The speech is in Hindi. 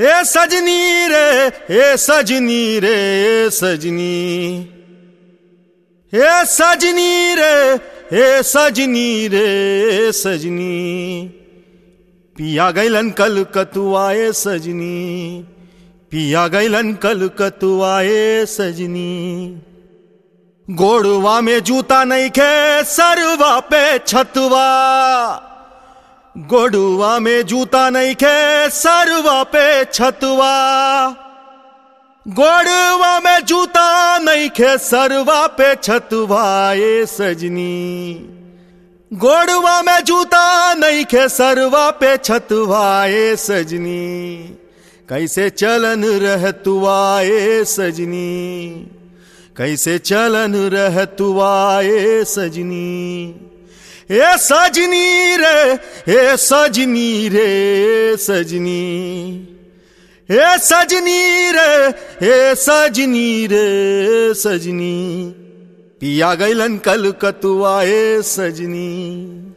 ए सजनी रे ए सजनी रे सजनी। ए सजनी रे ए सजनी रे सजनी। पिया गैलन कल कतुआए सजनी। पिया गैलन कल कतुआए सजनी। गोड़वा में जूता नहीं खे, सरवा पे छतवा। गोड़ुआ में जूता नहीं खे, सरवा पे छतवा। गोड़वा में जूता नहीं खे, सरवा पे छतवा, ये सजनी। गोड़वा में जूता नहीं खे, सरवा पे छतवा, ये सजनी। कैसे चलन रह तुआ, ये सजनी। कैसे चलन रह तुआ, ये सजनी। ए सजनी रे ए सजनी रे सजनी। ए सजनी रे ए सजनी रे सजनी। पिया गैलन कल कतुआ ए सजनी।